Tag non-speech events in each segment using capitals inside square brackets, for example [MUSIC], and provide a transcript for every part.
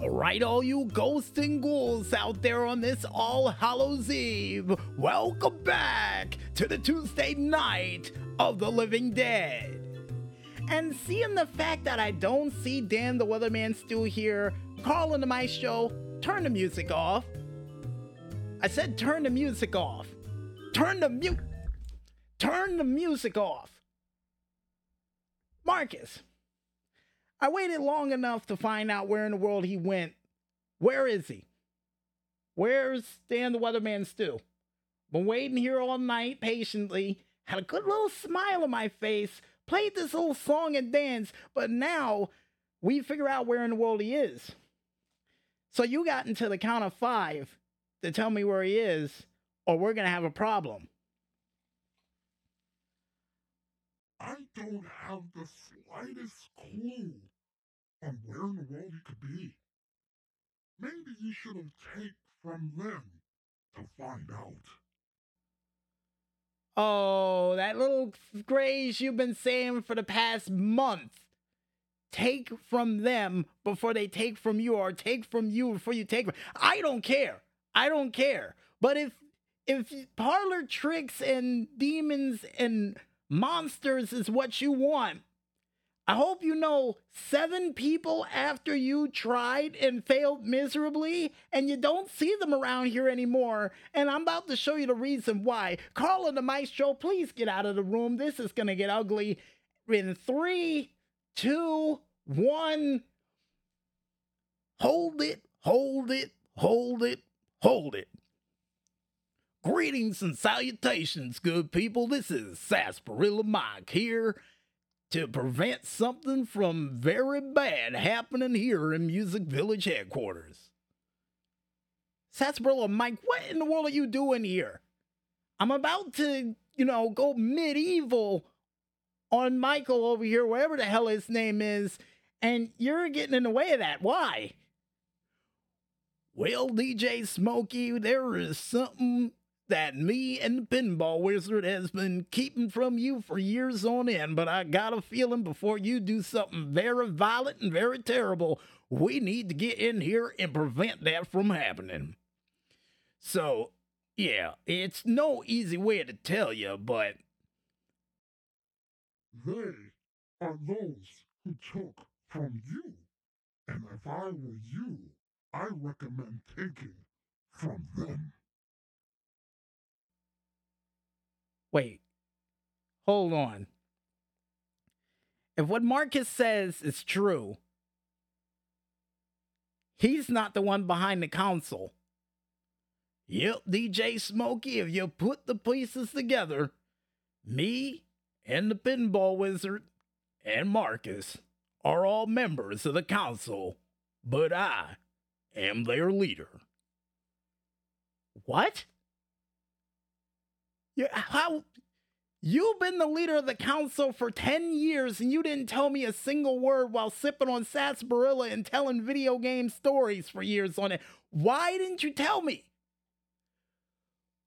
All right, all you ghosts and ghouls out there on this All Hallows Eve, welcome back to the Tuesday night of the living dead. And seeing the fact that I don't see Dan the Weatherman still here, calling to my show, turn the music off. I said turn the music off. Turn the mute. Turn the music off. Marcus, I waited long enough to find out where in the world he went. Where is he? Where's Dan the Weatherman Stu? Been waiting here all night patiently, had a good little smile on my face, played this little song and dance, but now we figure out where in the world he is. So you got into the count of five to tell me where he is, or we're gonna have a problem. Don't have the slightest clue on where in the world he could be. Maybe you should have taken from them to find out. Oh, that little phrase you've been saying for the past month. Take from them before they take from you, or take from you before you take from. I don't care. I don't care. But if if parlor tricks and demons and monsters is what you want, I hope you know seven people after you tried and failed miserably, and you don't see them around here anymore. And I'm about to show you the reason why. Carla the Maestro, please get out of the room. This is going to get ugly. In three, two, one. Hold it, hold it, hold it, hold it. Greetings and salutations, good people. This is Sarsaparilla Mike here to prevent something from very bad happening here in Music Village headquarters. Sarsaparilla Mike, what in the world are you doing here? I'm about to, you know, go medieval on Michael over here, wherever the hell his name is, and you're getting in the way of that. Why? Well, DJ Smokey, there is something that me and the pinball wizard has been keeping from you for years on end, but I got a feeling before you do something very violent and very terrible, we need to get in here and prevent that from happening. So, yeah, it's no easy way to tell you, but They are those who took from you. And if I were you, I recommend taking from them. Wait, hold on. If what Marcus says is true, he's not the one behind the console. Yep, DJ Smokey, if you put the pieces together, me and the pinball wizard and Marcus are all members of the council, but I am their leader. What? You, how? You've been the leader of the council for 10 years and you didn't tell me a single word while sipping on sarsaparilla and telling video game stories for years on it. Why didn't you tell me?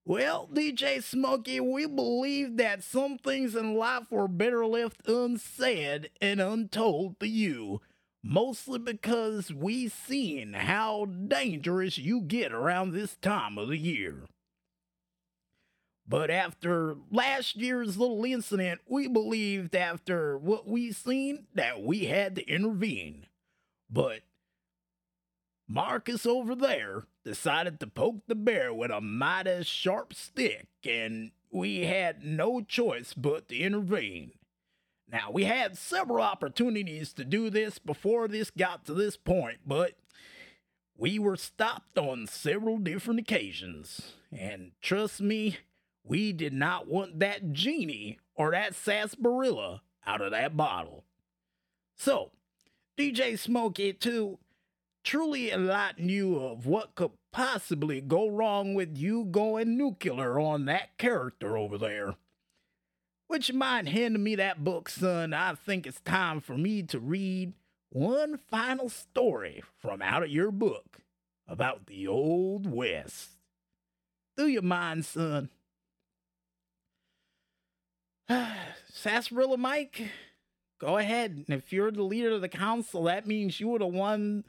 Well, DJ Smokey, we believe that some things in life were better left unsaid and untold to you, mostly because we seen how dangerous you get around this time of the year. But after last year's little incident, we believed after what we seen that we had to intervene. But Marcus over there decided to poke the bear with a mighty sharp stick, and we had no choice but to intervene. Now, we had several opportunities to do this before this got to this point, but we were stopped on several different occasions. And trust me, we did not want that genie or that sarsaparilla out of that bottle. So, DJ Smokey, to truly enlighten you of what could possibly go wrong with you going nuclear on that character over there. Would you mind handing me that book, son? I think it's time for me to read one final story from out of your book about the Old West. Do you mind, son? [SIGHS] Sarsaparilla Mike, go ahead. And if you're the leader of the council, that means you were the one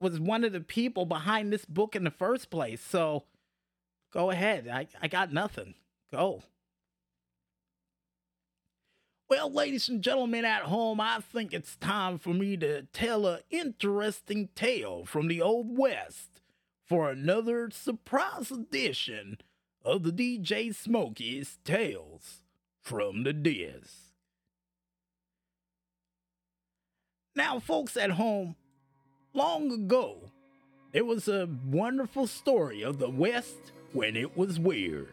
was one of the people behind this book in the first place. So go ahead. I, I got nothing. Go. Well, ladies and gentlemen at home, I think it's time for me to tell an interesting tale from the Old West for another surprise edition of the DJ Smokey's Tales from the Disk. Now, folks at home, long ago, there was a wonderful story of the West when it was weird.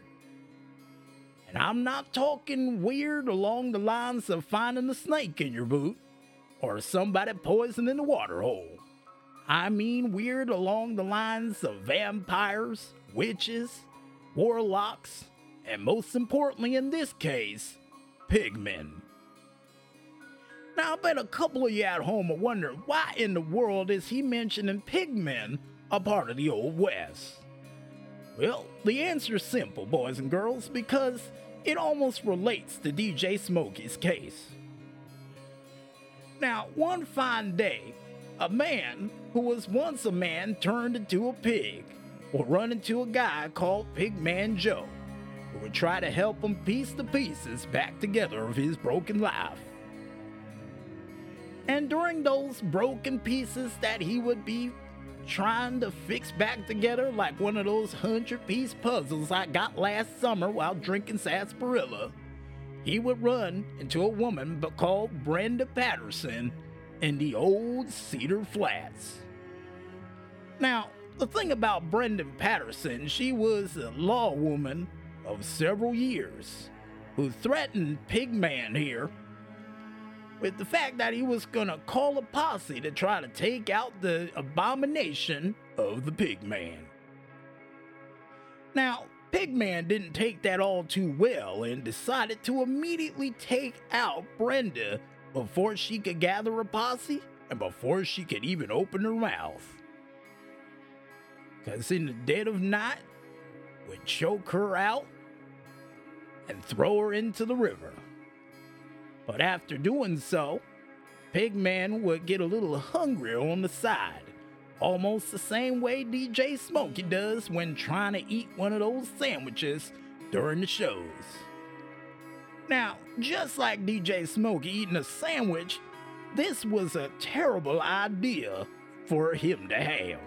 And I'm not talking weird along the lines of finding a snake in your boot or somebody poisoning the water hole. I mean weird along the lines of vampires, witches, warlocks, and most importantly in this case, pigmen. Now, I bet a couple of you at home are wondering why in the world is he mentioning pigmen a part of the Old West? Well, the answer is simple, boys and girls, because it almost relates to DJ Smokey's case. Now, one fine day, a man who was once a man turned into a pig will run into a guy called Pigman Joe, who would try to help him piece the pieces back together of his broken life. And during those broken pieces that he would be trying to fix back together like one of those hundred piece puzzles I got last summer while drinking sarsaparilla, he would run into a woman called Brenda Patterson in the old Cedar Flats. Now, the thing about Brenda Patterson, she was a law woman of several years who threatened Pigman here with the fact that he was gonna call a posse to try to take out the abomination of the Pigman. Now, Pigman didn't take that all too well and decided to immediately take out Brenda before she could gather a posse and before she could even open her mouth. Cause in the dead of night, would choke her out and throw her into the river. But after doing so, Pigman would get a little hungrier on the side, almost the same way DJ Smokey does when trying to eat one of those sandwiches during the shows. Now, just like DJ Smokey eating a sandwich, this was a terrible idea for him to have.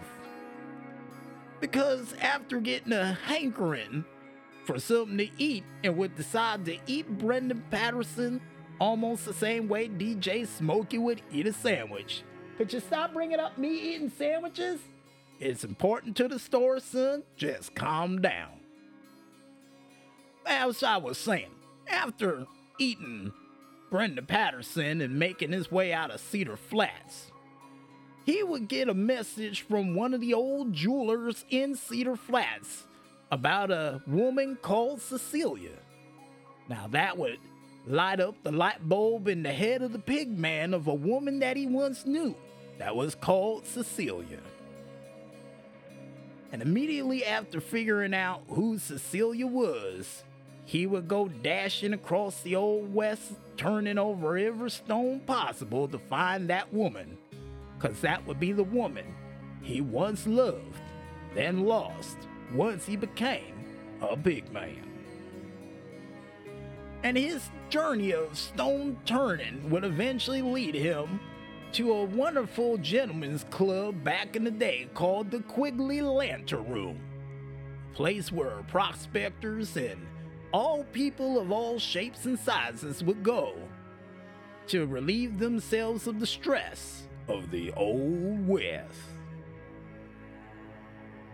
Because after getting a hankering for something to eat and would decide to eat Brenda Patterson almost the same way DJ Smokey would eat a sandwich. Could you stop bringing up me eating sandwiches? It's important to the story, son. Just calm down. As I was saying, after eating Brenda Patterson and making his way out of Cedar Flats, he would get a message from one of the old jewelers in Cedar Flats about a woman called Cecilia. Now, that would light up the light bulb in the head of the pig man of a woman that he once knew that was called Cecilia. And immediately after figuring out who Cecilia was, he would go dashing across the old west, turning over every stone possible to find that woman, because that would be the woman he once loved, then lost once he became a pig man and his journey of stone turning would eventually lead him to a wonderful gentleman's club back in the day called the Quigley Lantern Room, place where prospectors and all people of all shapes and sizes would go to relieve themselves of the stress of the Old West.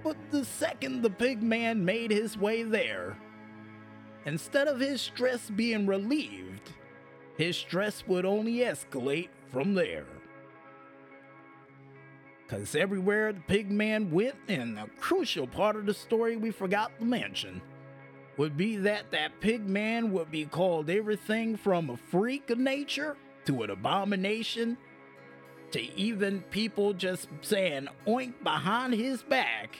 But the second the pig man made his way there, Instead of his stress being relieved, his stress would only escalate from there. Because everywhere the pig man went, and a crucial part of the story we forgot to mention, would be that that pig man would be called everything from a freak of nature to an abomination to even people just saying oink behind his back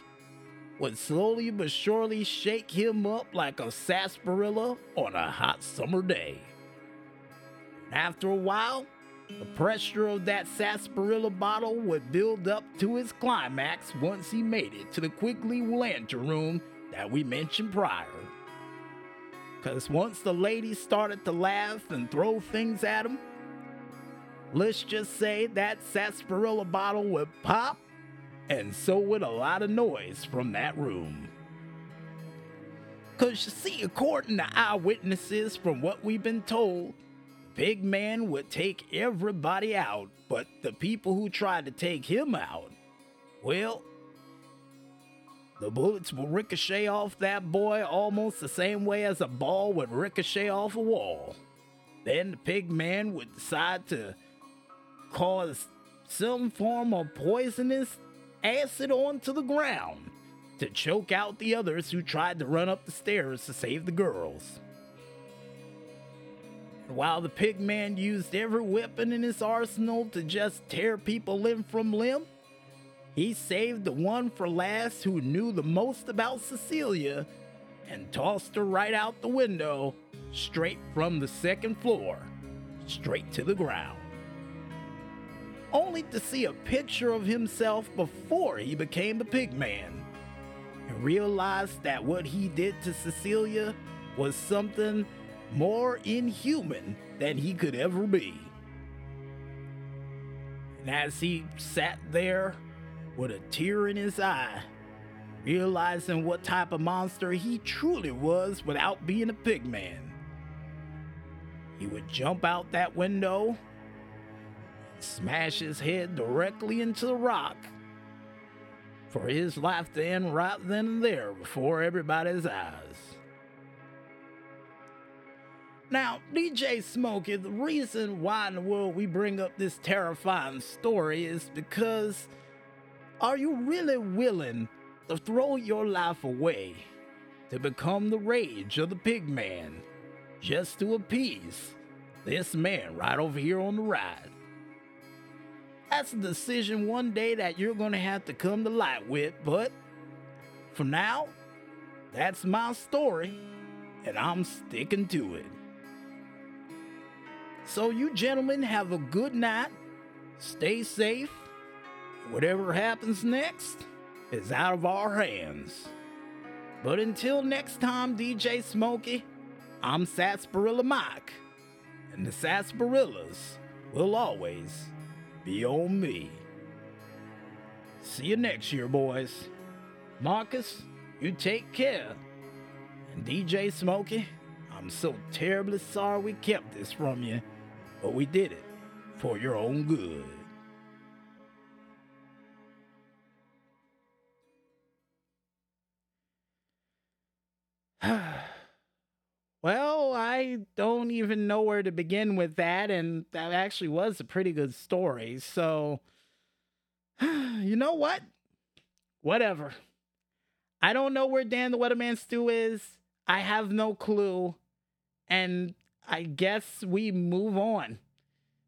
would slowly but surely shake him up like a sarsaparilla on a hot summer day. After a while, The pressure of that sarsaparilla bottle would build up to its climax once he made it to the Quigley Lantern room that we mentioned prior. Because once the ladies started to laugh and throw things at him, let's just say that sarsaparilla bottle would pop, and so would a lot of noise from that room. Because you see, according to eyewitnesses, from what we've been told, pig man would take everybody out, but the people who tried to take him out, well, the bullets will ricochet off that boy almost the same way as a ball would ricochet off a wall. Then the pig man would decide to cause some form of poisonous acid onto the ground to choke out the others who tried to run up the stairs to save the girls. While the pig man used every weapon in his arsenal to just tear people limb from limb, he saved the one for last who knew the most about Cecilia and tossed her right out the window, straight from the second floor, straight to the ground. Only to see a picture of himself before he became a pig man and realized that what he did to Cecilia was something more inhuman than he could ever be. And as he sat there with a tear in his eye, realizing what type of monster he truly was without being a pig man, he would jump out that window, smash his head directly into the rock for his life to end right then and there before everybody's eyes. Now, DJ Smokey, the reason why in the world we bring up this terrifying story is because are you really willing to throw your life away to become the rage of the pig man just to appease this man right over here on the right? That's a decision one day that you're going to have to come to light with, but for now, that's my story, and I'm sticking to it. So, you gentlemen have a good night, stay safe. Whatever happens next is out of our hands. But until next time, DJ Smokey, I'm Sarsaparilla Mike, and the Sarsaparillas will always be on me. See you next year, boys. Marcus, you take care. And DJ Smokey, I'm so terribly sorry we kept this from you, but we did it for your own good. [SIGHS] [SIGHS] Well, I don't even know where to begin with that, and that actually was a pretty good story. So, [SIGHS] you know what? Whatever. I don't know where Dan the Weatherman Stew is. I have no clue. And I guess we move on.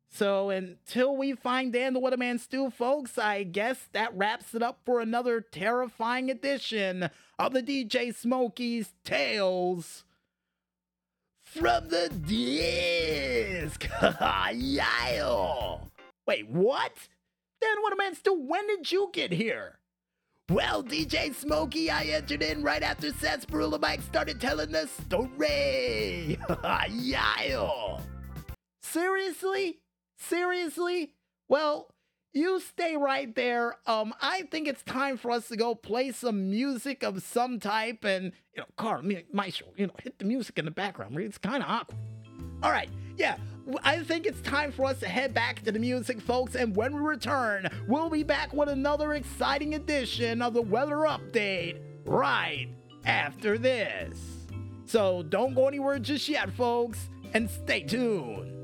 So until we find Dan the Weatherman Stew, folks, I guess that wraps it up for another terrifying edition of the DJ Smokey's Tales from the disk. [LAUGHS] yeah. Wait, what? Then what Dan Weatherman Stew, when did you get here? Well, DJ Smokey, I entered in right after Sarsaparilla Mike started telling the story. [LAUGHS] yeah. Seriously? Seriously? Well, you stay right there. Um, I think it's time for us to go play some music of some type, and you know, Carl, Maestro, you know, hit the music in the background. It's kind of awkward. All right, yeah, I think it's time for us to head back to the music, folks. And when we return, we'll be back with another exciting edition of the weather update right after this. So don't go anywhere just yet, folks, and stay tuned.